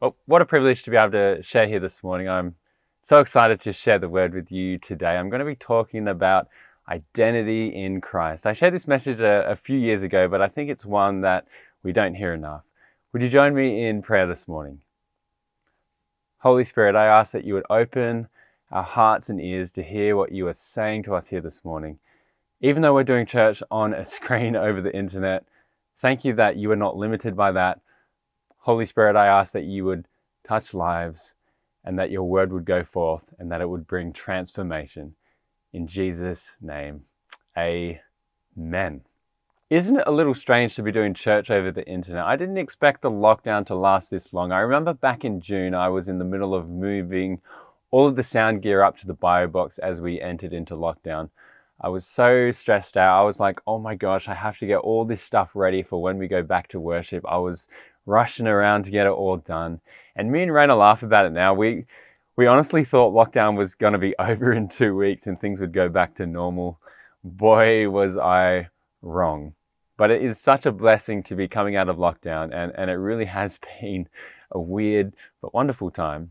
Well, what a privilege to be able to share here this morning. I'm so excited to share the word with you today. I'm going to be talking about identity in Christ. I shared this message a, a, few years ago, but I think it's one that we don't hear enough. Would you join me in prayer this morning? Holy Spirit, I ask that you would open our hearts and ears to hear what you are saying to us here this morning. Even though we're doing church on a screen over the internet, thank you that you are not limited by that Holy Spirit, I ask that you would touch lives and that your word would go forth and that it would bring transformation. In Jesus' name, amen. Isn't it a little strange to be doing church over the internet? I didn't expect the lockdown to last this long. I remember back in June, I was in the middle of moving all of the sound gear up to the bio box as we entered into lockdown. I was so stressed out. I was like, oh my gosh, I have to get all this stuff ready for when we go back to worship. I was rushing around to get it all done. And me and Raina laugh about it now. We we honestly thought lockdown was going to be over in two weeks and things would go back to normal. Boy, was I wrong. But it is such a blessing to be coming out of lockdown, and, and it really has been a weird but wonderful time.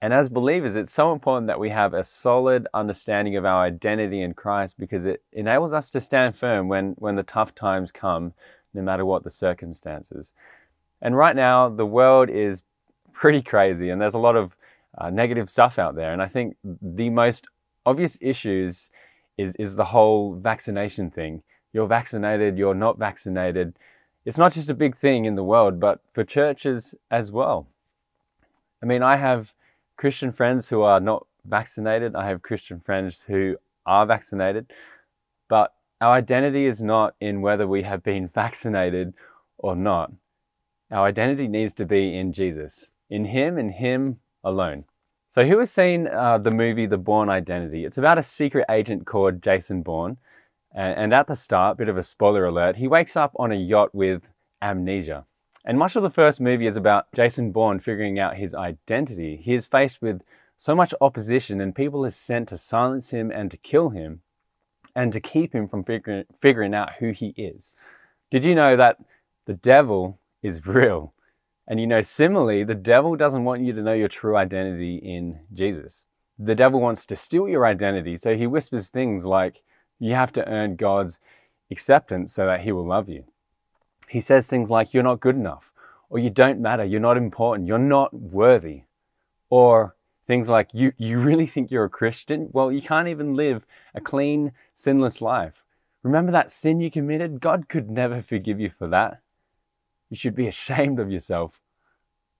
And as believers, it's so important that we have a solid understanding of our identity in Christ because it enables us to stand firm when, when the tough times come, no matter what the circumstances. And right now, the world is pretty crazy, and there's a lot of uh, negative stuff out there. And I think the most obvious issues is, is the whole vaccination thing. You're vaccinated, you're not vaccinated. It's not just a big thing in the world, but for churches as well. I mean, I have Christian friends who are not vaccinated, I have Christian friends who are vaccinated, but our identity is not in whether we have been vaccinated or not. Our identity needs to be in Jesus, in Him and Him alone. So, who has seen uh, the movie The Bourne Identity? It's about a secret agent called Jason Bourne. And, at the start, bit of a spoiler alert, he wakes up on a yacht with amnesia. And much of the first movie is about Jason Bourne figuring out his identity. He is faced with so much opposition, and people are sent to silence him and to kill him and to keep him from figuring, figuring out who he is. Did you know that the devil is real. And you know, similarly, the devil doesn't want you to know your true identity in Jesus. The devil wants to steal your identity, so he whispers things like, you have to earn God's acceptance so that he will love you. He says things like, you're not good enough, or you don't matter, you're not important, you're not worthy. Or things like, you, you really think you're a Christian? Well, you can't even live a clean, sinless life. Remember that sin you committed? God could never forgive you for that. You should be ashamed of yourself.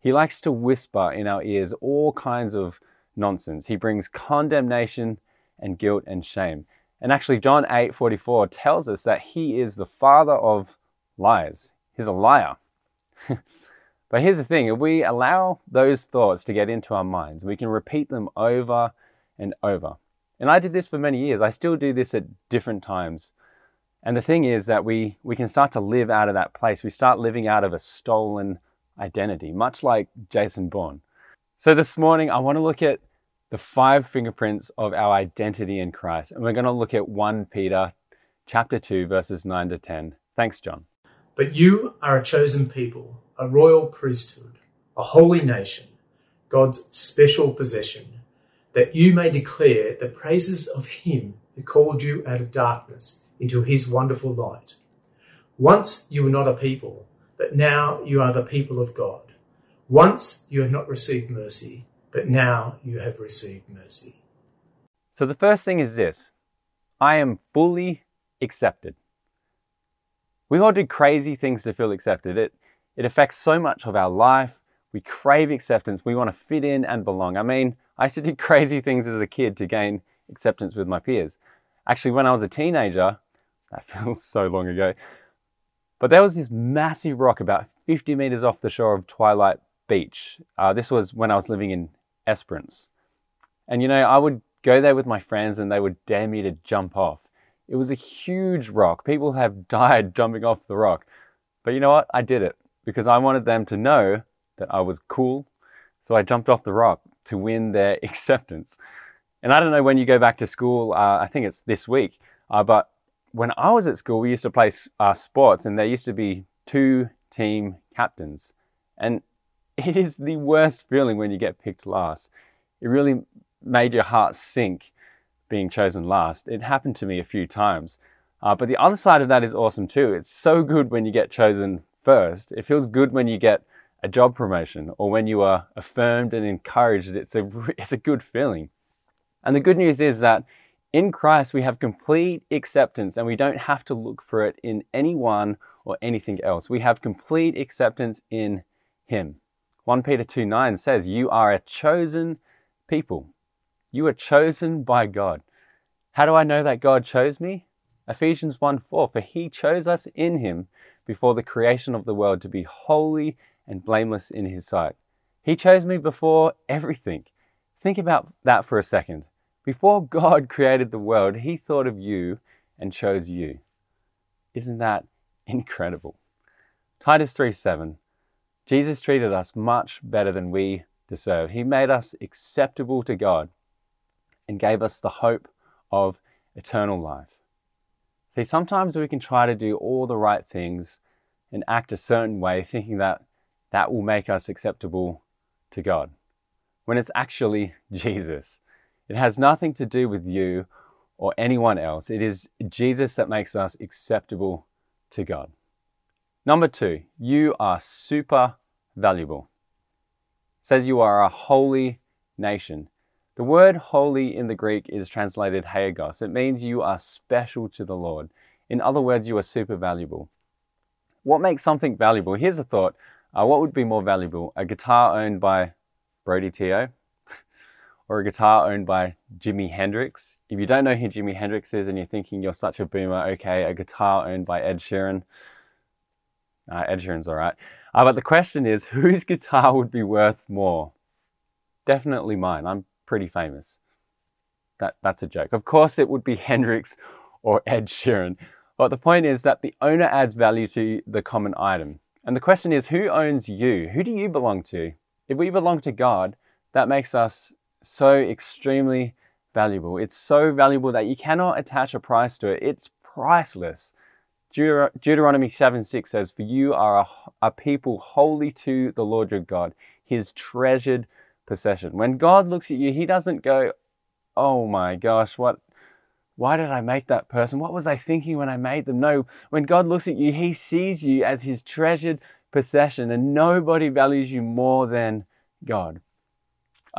He likes to whisper in our ears all kinds of nonsense. He brings condemnation and guilt and shame. And actually, John 8 44 tells us that he is the father of lies. He's a liar. but here's the thing if we allow those thoughts to get into our minds, we can repeat them over and over. And I did this for many years. I still do this at different times. And the thing is that we, we can start to live out of that place. We start living out of a stolen identity, much like Jason Bourne. So this morning, I want to look at the five fingerprints of our identity in Christ. And we're going to look at 1 Peter chapter 2, verses 9 to 10. Thanks, John. But you are a chosen people, a royal priesthood, a holy nation, God's special possession, that you may declare the praises of him who called you out of darkness into his wonderful light. Once you were not a people, but now you are the people of God. Once you had not received mercy, but now you have received mercy. So the first thing is this I am fully accepted. We all do crazy things to feel accepted. It, it affects so much of our life. We crave acceptance. We want to fit in and belong. I mean, I used to do crazy things as a kid to gain acceptance with my peers. Actually, when I was a teenager, that feels so long ago. But there was this massive rock about 50 meters off the shore of Twilight Beach. Uh, this was when I was living in Esperance. And you know, I would go there with my friends and they would dare me to jump off. It was a huge rock. People have died jumping off the rock. But you know what? I did it because I wanted them to know that I was cool. So I jumped off the rock to win their acceptance. And I don't know when you go back to school, uh, I think it's this week, uh, but when I was at school, we used to play uh, sports, and there used to be two team captains. And it is the worst feeling when you get picked last. It really made your heart sink being chosen last. It happened to me a few times. Uh, but the other side of that is awesome too. It's so good when you get chosen first. It feels good when you get a job promotion or when you are affirmed and encouraged. It's a, it's a good feeling. And the good news is that in Christ we have complete acceptance and we don't have to look for it in anyone or anything else. We have complete acceptance in Him. 1 Peter 2 9 says, You are a chosen people. You are chosen by God. How do I know that God chose me? Ephesians 1 4 For He chose us in Him before the creation of the world to be holy and blameless in His sight. He chose me before everything. Think about that for a second. Before God created the world, He thought of you and chose you. Isn't that incredible? Titus 3 7 Jesus treated us much better than we deserve. He made us acceptable to God and gave us the hope of eternal life. See, sometimes we can try to do all the right things and act a certain way, thinking that that will make us acceptable to God, when it's actually Jesus. It has nothing to do with you or anyone else. It is Jesus that makes us acceptable to God. Number two, you are super valuable. It says you are a holy nation. The word holy in the Greek is translated hagios. It means you are special to the Lord. In other words, you are super valuable. What makes something valuable? Here's a thought. Uh, what would be more valuable? A guitar owned by Brody Teo or a guitar owned by Jimi Hendrix? If you don't know who Jimi Hendrix is and you're thinking you're such a boomer, okay, a guitar owned by Ed Sheeran. Uh, Ed Sheeran's all right. Uh, but the question is, whose guitar would be worth more? Definitely mine. I'm pretty famous. That, that's a joke. Of course, it would be Hendrix or Ed Sheeran. But the point is that the owner adds value to the common item. And the question is, who owns you? Who do you belong to? If we belong to God, that makes us so extremely valuable. It's so valuable that you cannot attach a price to it. It's priceless. Deut- Deuteronomy 7 6 says, For you are a, a people holy to the Lord your God, his treasured possession. When God looks at you, he doesn't go, Oh my gosh, what why did I make that person? What was I thinking when I made them? No, when God looks at you, he sees you as his treasured possession, and nobody values you more than God.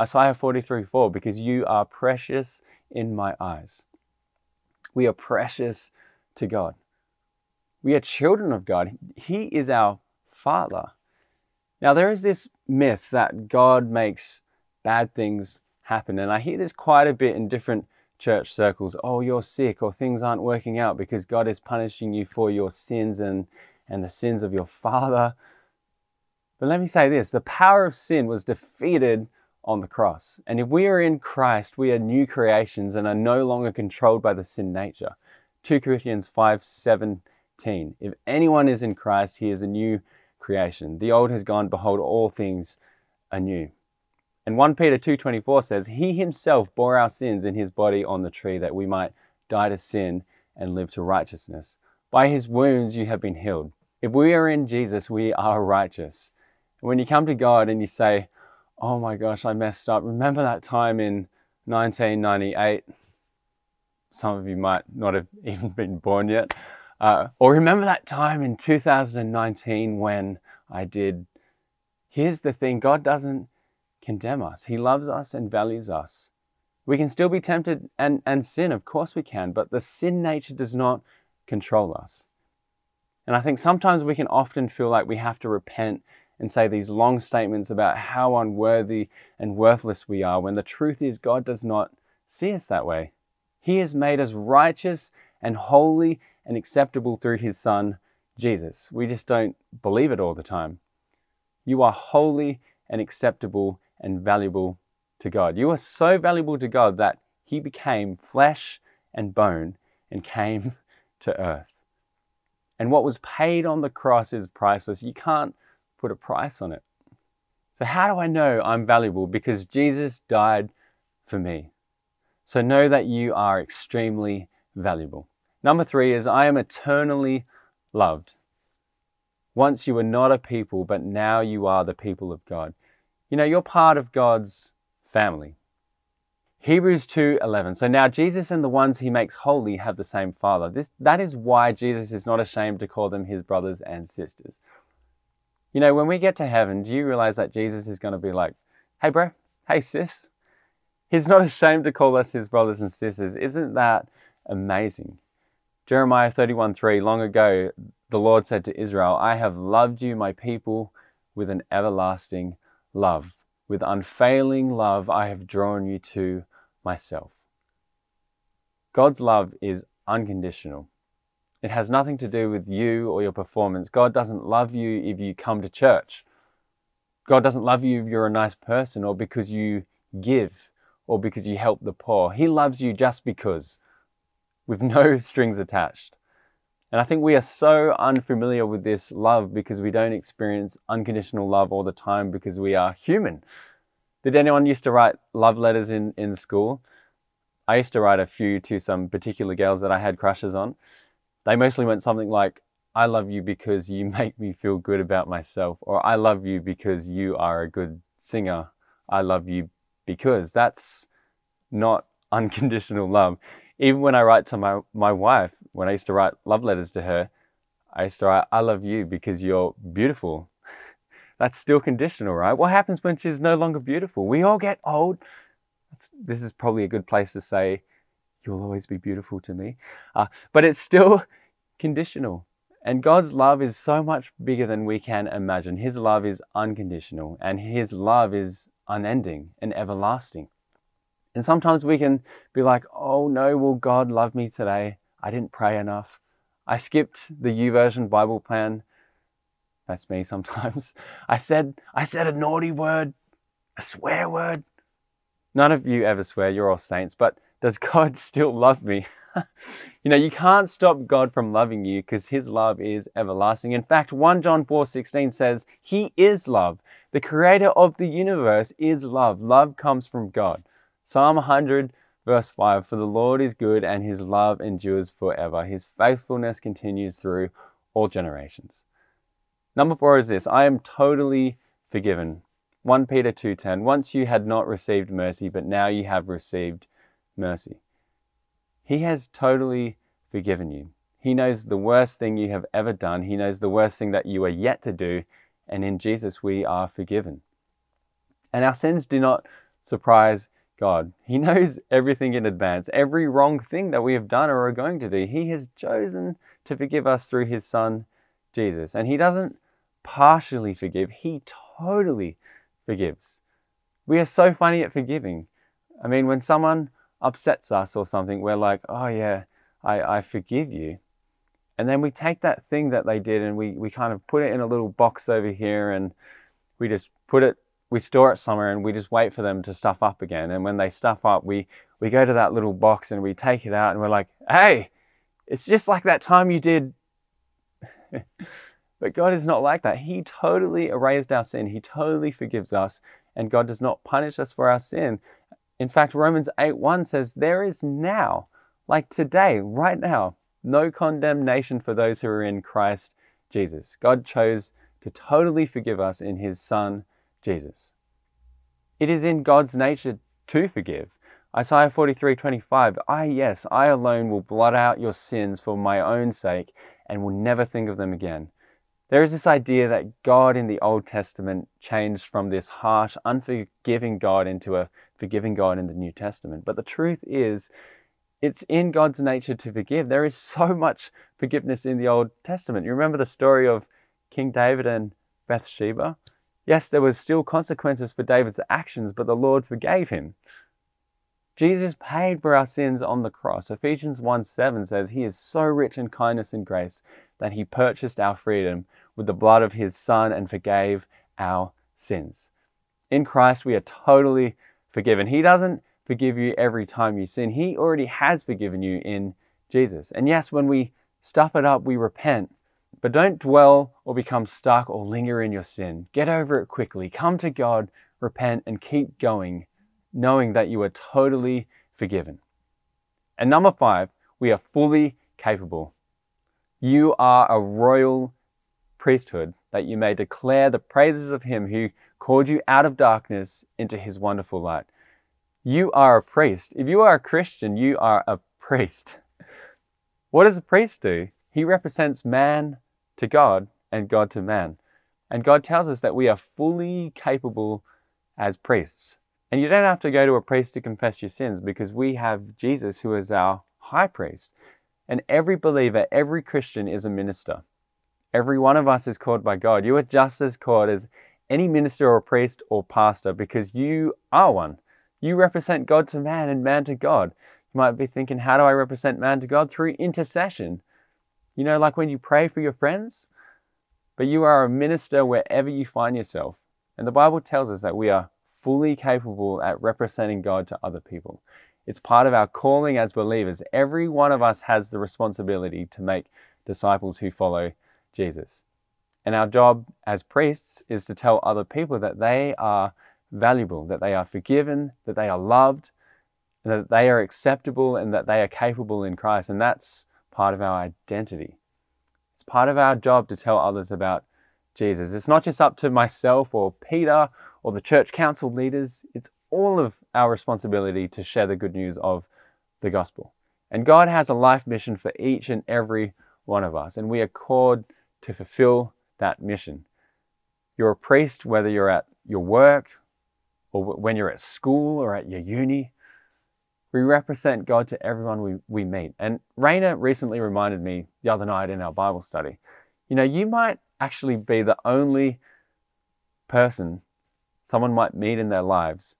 Isaiah 43 4, because you are precious in my eyes. We are precious to God. We are children of God. He is our Father. Now, there is this myth that God makes bad things happen, and I hear this quite a bit in different church circles. Oh, you're sick, or things aren't working out because God is punishing you for your sins and, and the sins of your father. But let me say this the power of sin was defeated on the cross. And if we are in Christ, we are new creations and are no longer controlled by the sin nature. 2 Corinthians 5 17. If anyone is in Christ, he is a new creation. The old has gone, behold, all things are new. And 1 Peter 2:24 says, "He himself bore our sins in his body on the tree that we might die to sin and live to righteousness. By his wounds you have been healed." If we are in Jesus, we are righteous. When you come to God and you say, "Oh my gosh, I messed up." Remember that time in 1998? Some of you might not have even been born yet. Uh, or remember that time in 2019 when I did. Here's the thing God doesn't condemn us, He loves us and values us. We can still be tempted and, and sin, of course we can, but the sin nature does not control us. And I think sometimes we can often feel like we have to repent and say these long statements about how unworthy and worthless we are when the truth is God does not see us that way. He has made us righteous and holy and acceptable through his son, Jesus. We just don't believe it all the time. You are holy and acceptable and valuable to God. You are so valuable to God that he became flesh and bone and came to earth. And what was paid on the cross is priceless. You can't put a price on it. So, how do I know I'm valuable? Because Jesus died for me. So, know that you are extremely valuable. Number three is I am eternally loved. Once you were not a people, but now you are the people of God. You know, you're part of God's family. Hebrews 2:11. So now Jesus and the ones he makes holy have the same Father. This that is why Jesus is not ashamed to call them his brothers and sisters. You know, when we get to heaven, do you realize that Jesus is going to be like, "Hey bro, hey sis." He's not ashamed to call us his brothers and sisters. Isn't that amazing? Jeremiah 31:3 long ago the Lord said to Israel, "I have loved you, my people, with an everlasting love. With unfailing love I have drawn you to myself." God's love is unconditional. It has nothing to do with you or your performance. God doesn't love you if you come to church. God doesn't love you if you're a nice person or because you give or because you help the poor. He loves you just because with no strings attached. And I think we are so unfamiliar with this love because we don't experience unconditional love all the time because we are human. Did anyone used to write love letters in, in school? I used to write a few to some particular girls that I had crushes on. They mostly went something like, I love you because you make me feel good about myself, or I love you because you are a good singer. I love you because that's not unconditional love even when I write to my, my wife, when I used to write love letters to her, I used to write, I love you because you're beautiful. That's still conditional, right? What happens when she's no longer beautiful? We all get old. That's, this is probably a good place to say, You'll always be beautiful to me. Uh, but it's still conditional. And God's love is so much bigger than we can imagine. His love is unconditional, and His love is unending and everlasting. And sometimes we can be like, oh no, will God love me today? I didn't pray enough. I skipped the YouVersion Bible plan. That's me sometimes. I said I said a naughty word, a swear word. None of you ever swear, you're all saints, but does God still love me? you know, you can't stop God from loving you because his love is everlasting. In fact, 1 John 4:16 says, "He is love. The creator of the universe is love. Love comes from God." Psalm 100, verse 5 For the Lord is good and his love endures forever. His faithfulness continues through all generations. Number four is this I am totally forgiven. 1 Peter 2:10 Once you had not received mercy, but now you have received mercy. He has totally forgiven you. He knows the worst thing you have ever done. He knows the worst thing that you are yet to do, and in Jesus we are forgiven. And our sins do not surprise God. He knows everything in advance, every wrong thing that we have done or are going to do. He has chosen to forgive us through his Son, Jesus. And he doesn't partially forgive, he totally forgives. We are so funny at forgiving. I mean, when someone upsets us or something, we're like, oh yeah, I, I forgive you. And then we take that thing that they did and we, we kind of put it in a little box over here and we just put it we store it somewhere and we just wait for them to stuff up again. And when they stuff up, we, we go to that little box and we take it out and we're like, hey, it's just like that time you did. but God is not like that. He totally erased our sin, He totally forgives us, and God does not punish us for our sin. In fact, Romans 8 1 says, There is now, like today, right now, no condemnation for those who are in Christ Jesus. God chose to totally forgive us in His Son Jesus. It is in God's nature to forgive. Isaiah 43:25 I yes, I alone will blot out your sins for my own sake and will never think of them again. There is this idea that God in the Old Testament changed from this harsh, unforgiving God into a forgiving God in the New Testament. But the truth is, it's in God's nature to forgive. There is so much forgiveness in the Old Testament. You remember the story of King David and Bathsheba? Yes, there was still consequences for David's actions, but the Lord forgave him. Jesus paid for our sins on the cross. Ephesians 1 7 says, He is so rich in kindness and grace that He purchased our freedom with the blood of His Son and forgave our sins. In Christ, we are totally forgiven. He doesn't forgive you every time you sin, He already has forgiven you in Jesus. And yes, when we stuff it up, we repent. But don't dwell or become stuck or linger in your sin. Get over it quickly. Come to God, repent, and keep going, knowing that you are totally forgiven. And number five, we are fully capable. You are a royal priesthood, that you may declare the praises of him who called you out of darkness into his wonderful light. You are a priest. If you are a Christian, you are a priest. What does a priest do? He represents man to God and God to man. And God tells us that we are fully capable as priests. And you don't have to go to a priest to confess your sins because we have Jesus who is our high priest. And every believer, every Christian is a minister. Every one of us is called by God. You are just as called as any minister or priest or pastor because you are one. You represent God to man and man to God. You might be thinking, how do I represent man to God? Through intercession. You know, like when you pray for your friends, but you are a minister wherever you find yourself. And the Bible tells us that we are fully capable at representing God to other people. It's part of our calling as believers. Every one of us has the responsibility to make disciples who follow Jesus. And our job as priests is to tell other people that they are valuable, that they are forgiven, that they are loved, and that they are acceptable and that they are capable in Christ. And that's part of our identity. It's part of our job to tell others about Jesus. It's not just up to myself or Peter or the church council leaders, it's all of our responsibility to share the good news of the gospel. And God has a life mission for each and every one of us, and we are called to fulfill that mission. You're a priest whether you're at your work or when you're at school or at your uni. We represent God to everyone we, we meet. And Raina recently reminded me the other night in our Bible study you know, you might actually be the only person someone might meet in their lives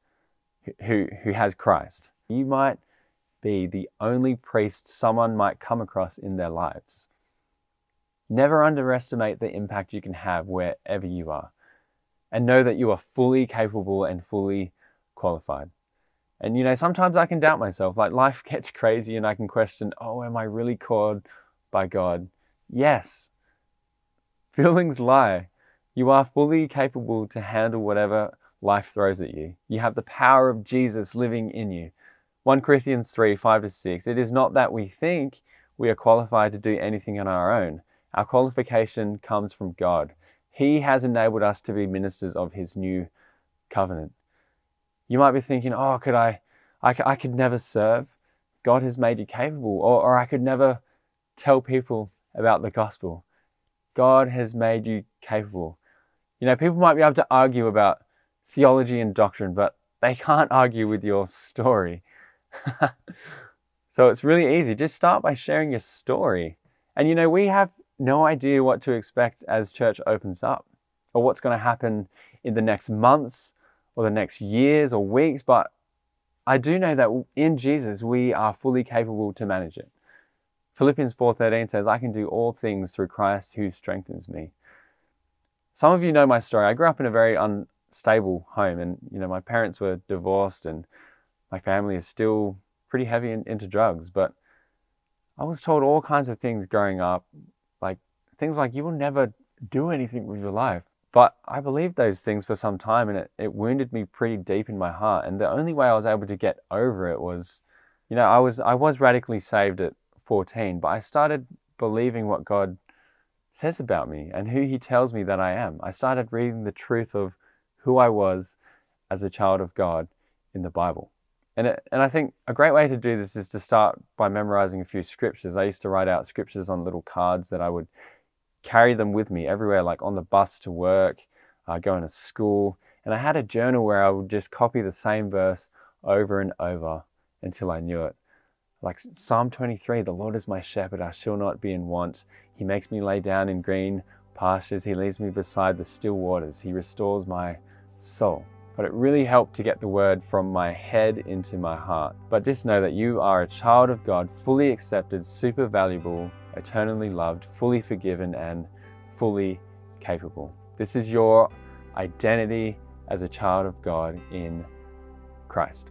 who, who has Christ. You might be the only priest someone might come across in their lives. Never underestimate the impact you can have wherever you are. And know that you are fully capable and fully qualified. And you know, sometimes I can doubt myself. Like life gets crazy and I can question, oh, am I really called by God? Yes. Feelings lie. You are fully capable to handle whatever life throws at you. You have the power of Jesus living in you. 1 Corinthians 3 5 to 6. It is not that we think we are qualified to do anything on our own. Our qualification comes from God. He has enabled us to be ministers of His new covenant. You might be thinking, oh, could I, I, I could never serve. God has made you capable, or, or I could never tell people about the gospel. God has made you capable. You know, people might be able to argue about theology and doctrine, but they can't argue with your story. so it's really easy. Just start by sharing your story. And you know, we have no idea what to expect as church opens up or what's going to happen in the next months or the next years or weeks, but I do know that in Jesus we are fully capable to manage it. Philippians 4:13 says, "I can do all things through Christ who strengthens me." Some of you know my story. I grew up in a very unstable home and you know my parents were divorced and my family is still pretty heavy in, into drugs, but I was told all kinds of things growing up like things like you will never do anything with your life. But I believed those things for some time and it, it wounded me pretty deep in my heart. And the only way I was able to get over it was, you know, I was I was radically saved at 14, but I started believing what God says about me and who he tells me that I am. I started reading the truth of who I was as a child of God in the Bible. And, it, and I think a great way to do this is to start by memorizing a few scriptures. I used to write out scriptures on little cards that I would carry them with me everywhere, like on the bus to work, uh, going to school. And I had a journal where I would just copy the same verse over and over until I knew it. Like Psalm 23 The Lord is my shepherd, I shall not be in want. He makes me lay down in green pastures, He leads me beside the still waters, He restores my soul but it really helped to get the word from my head into my heart. But just know that you are a child of God, fully accepted, super valuable, eternally loved, fully forgiven, and fully capable. This is your identity as a child of God in Christ.